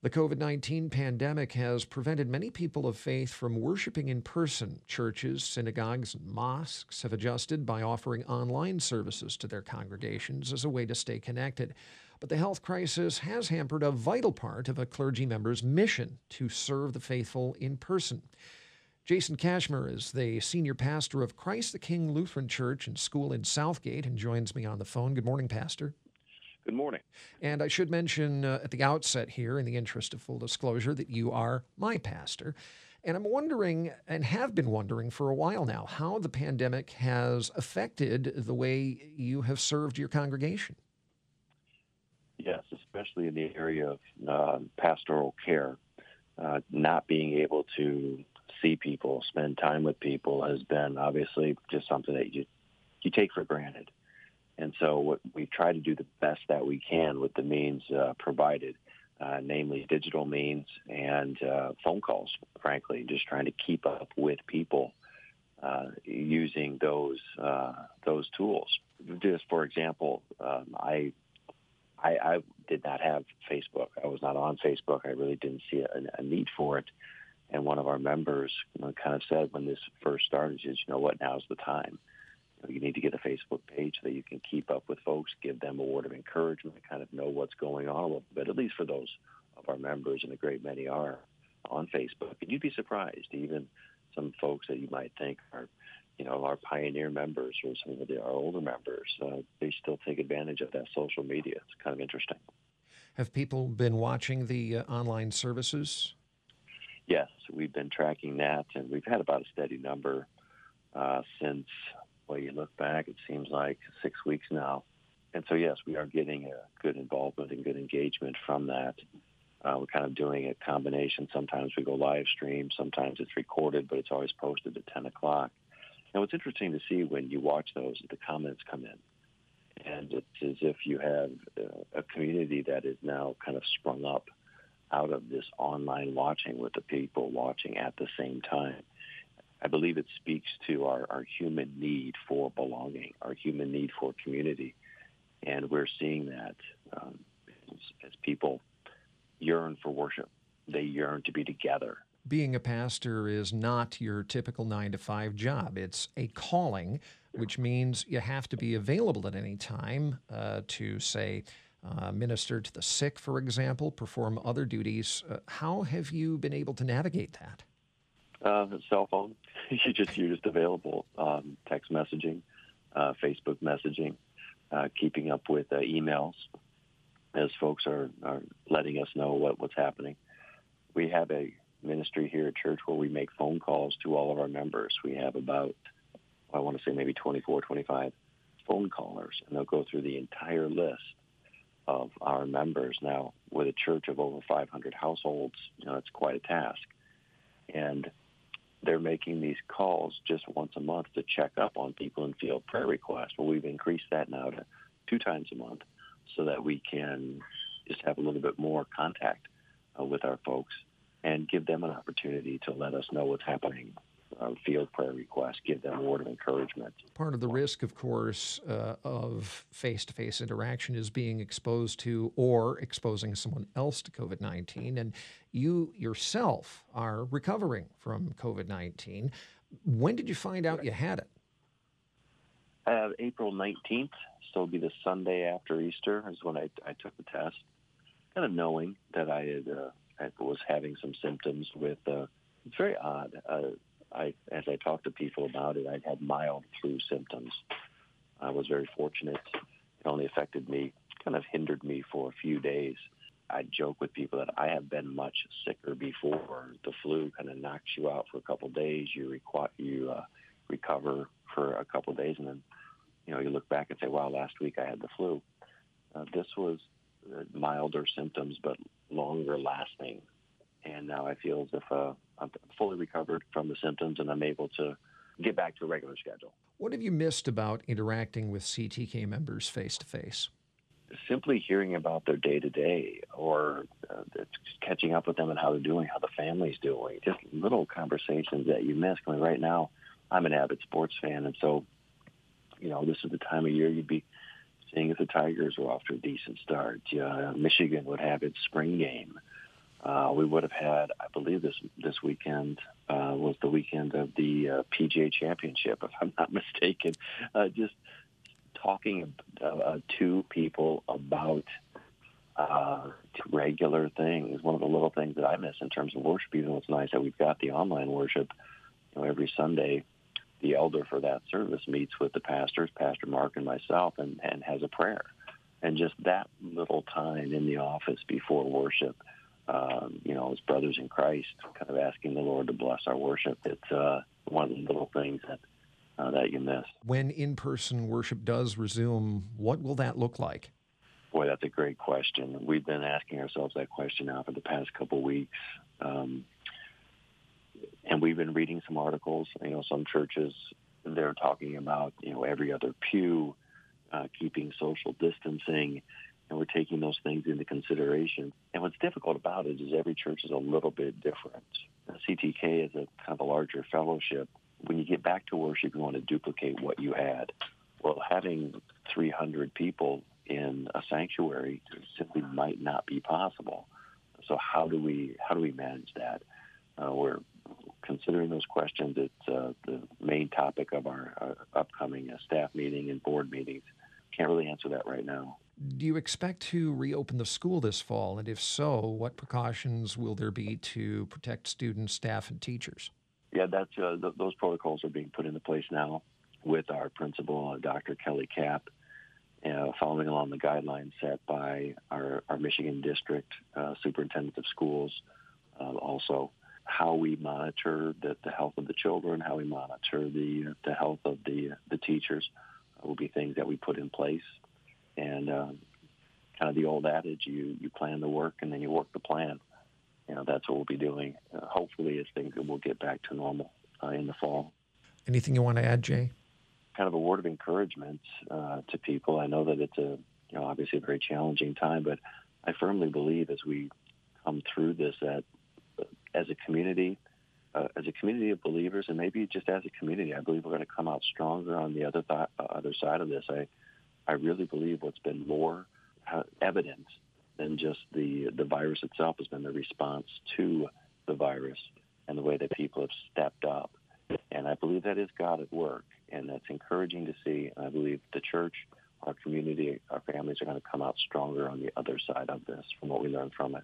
The COVID 19 pandemic has prevented many people of faith from worshiping in person. Churches, synagogues, and mosques have adjusted by offering online services to their congregations as a way to stay connected. But the health crisis has hampered a vital part of a clergy member's mission to serve the faithful in person. Jason Cashmer is the senior pastor of Christ the King Lutheran Church and School in Southgate and joins me on the phone. Good morning, Pastor. Good morning. And I should mention uh, at the outset here, in the interest of full disclosure, that you are my pastor. And I'm wondering, and have been wondering for a while now, how the pandemic has affected the way you have served your congregation. Yes, especially in the area of uh, pastoral care. Uh, not being able to see people, spend time with people has been obviously just something that you you take for granted. And so what we try to do the best that we can with the means uh, provided, uh, namely digital means and uh, phone calls, frankly, just trying to keep up with people uh, using those uh, those tools. Just for example, um, I, I, I did not have Facebook. I was not on Facebook. I really didn't see a, a need for it. And one of our members kind of said when this first started, is, you know what, now's the time you need to get a Facebook page so that you can keep up with folks, give them a word of encouragement, kind of know what's going on a little bit, at least for those of our members, and a great many are on Facebook. And you'd be surprised, even some folks that you might think are, you know, our pioneer members or some of the, our older members, uh, they still take advantage of that social media. It's kind of interesting. Have people been watching the uh, online services? Yes, we've been tracking that, and we've had about a steady number uh, since well, you look back, it seems like six weeks now. And so, yes, we are getting a good involvement and good engagement from that. Uh, we're kind of doing a combination. Sometimes we go live stream, sometimes it's recorded, but it's always posted at 10 o'clock. And what's interesting to see when you watch those the comments come in. And it's as if you have uh, a community that is now kind of sprung up out of this online watching with the people watching at the same time. I believe it speaks to our, our human need for belonging, our human need for community. And we're seeing that um, as, as people yearn for worship. They yearn to be together. Being a pastor is not your typical nine to five job. It's a calling, which means you have to be available at any time uh, to, say, uh, minister to the sick, for example, perform other duties. Uh, how have you been able to navigate that? Uh, cell phone. you just just available. Um, text messaging, uh, Facebook messaging, uh, keeping up with uh, emails as folks are, are letting us know what, what's happening. We have a ministry here at church where we make phone calls to all of our members. We have about, I want to say maybe 24, 25 phone callers, and they'll go through the entire list of our members. Now, with a church of over 500 households, you know, it's quite a task. And they're making these calls just once a month to check up on people and field prayer requests. Well, we've increased that now to two times a month so that we can just have a little bit more contact uh, with our folks and give them an opportunity to let us know what's happening uh, field prayer requests, give them a word of encouragement. Part of the risk, of course, uh, of face to face interaction is being exposed to or exposing someone else to COVID 19. And you yourself are recovering from COVID 19. When did you find out you had it? Uh, April 19th, so it'll be the Sunday after Easter, is when I, I took the test. Kind of knowing that I had uh, I was having some symptoms with. Uh, it's very odd. Uh, I, as I talked to people about it, I'd had mild flu symptoms. I was very fortunate. It only affected me, kind of hindered me for a few days. I joke with people that I have been much sicker before. The flu kind of knocks you out for a couple of days. You requ- you uh, recover for a couple of days, and then you know you look back and say, "Wow, last week I had the flu." Uh, this was uh, milder symptoms, but longer lasting and now I feel as if uh, I'm fully recovered from the symptoms and I'm able to get back to a regular schedule. What have you missed about interacting with CTK members face to face? Simply hearing about their day to day or uh, catching up with them and how they're doing, how the family's doing, just little conversations that you miss. I mean, right now, I'm an avid sports fan, and so, you know, this is the time of year you'd be seeing if the Tigers were off to a decent start. Uh, Michigan would have its spring game Uh, we would have had, I believe this this weekend uh, was the weekend of the uh, PGA Championship, if I'm not mistaken. Uh, just talking uh, to people about uh, regular things. One of the little things that I miss in terms of worship, even though it's nice that we've got the online worship, you know, every Sunday, the elder for that service meets with the pastors, Pastor Mark and myself, and, and has a prayer. And just that little time in the office before worship, um, you know, as brothers in Christ, kind of asking the Lord to bless our worship. It's uh, one of the little things that uh, that you miss. When in-person worship does resume, what will that look like? Boy, that's a great question. We've been asking ourselves that question now for the past couple of weeks. Um, and we've been reading some articles. You know, some churches, they're talking about, you know, every other pew, uh, keeping social distancing, and we're taking those things into consideration. And what's difficult about it is every church is a little bit different. CTK is a kind of a larger fellowship. When you get back to worship, you want to duplicate what you had. Well, having 300 people in a sanctuary simply might not be possible. So how do we how do we manage that? Uh, we're considering those questions. It's uh, the main topic of our, our upcoming uh, staff meeting and board meetings. Can't really answer that right now. Do you expect to reopen the school this fall? And if so, what precautions will there be to protect students, staff, and teachers? Yeah, that's uh, th- those protocols are being put into place now with our principal, uh, Dr. Kelly Cap, uh, following along the guidelines set by our, our Michigan District uh, Superintendent of Schools. Uh, also, how we monitor the, the health of the children, how we monitor the the health of the the teachers, will be things that we put in place. And um, kind of the old adage, you you plan the work and then you work the plan. You know, that's what we'll be doing. Uh, hopefully, as things will get back to normal uh, in the fall. Anything you want to add, Jay? kind of a word of encouragement uh, to people. I know that it's a, you know, obviously a very challenging time, but I firmly believe as we come through this that uh, as a community, uh, as a community of believers, and maybe just as a community, I believe we're going to come out stronger on the other th- uh, other side of this. I, I really believe what's been more uh, evident than just the the virus itself has been the response to the virus and the way that people have stepped up. And I believe that is God at work and that's encouraging to see. And I believe the church, our community, our families are going to come out stronger on the other side of this from what we learned from it.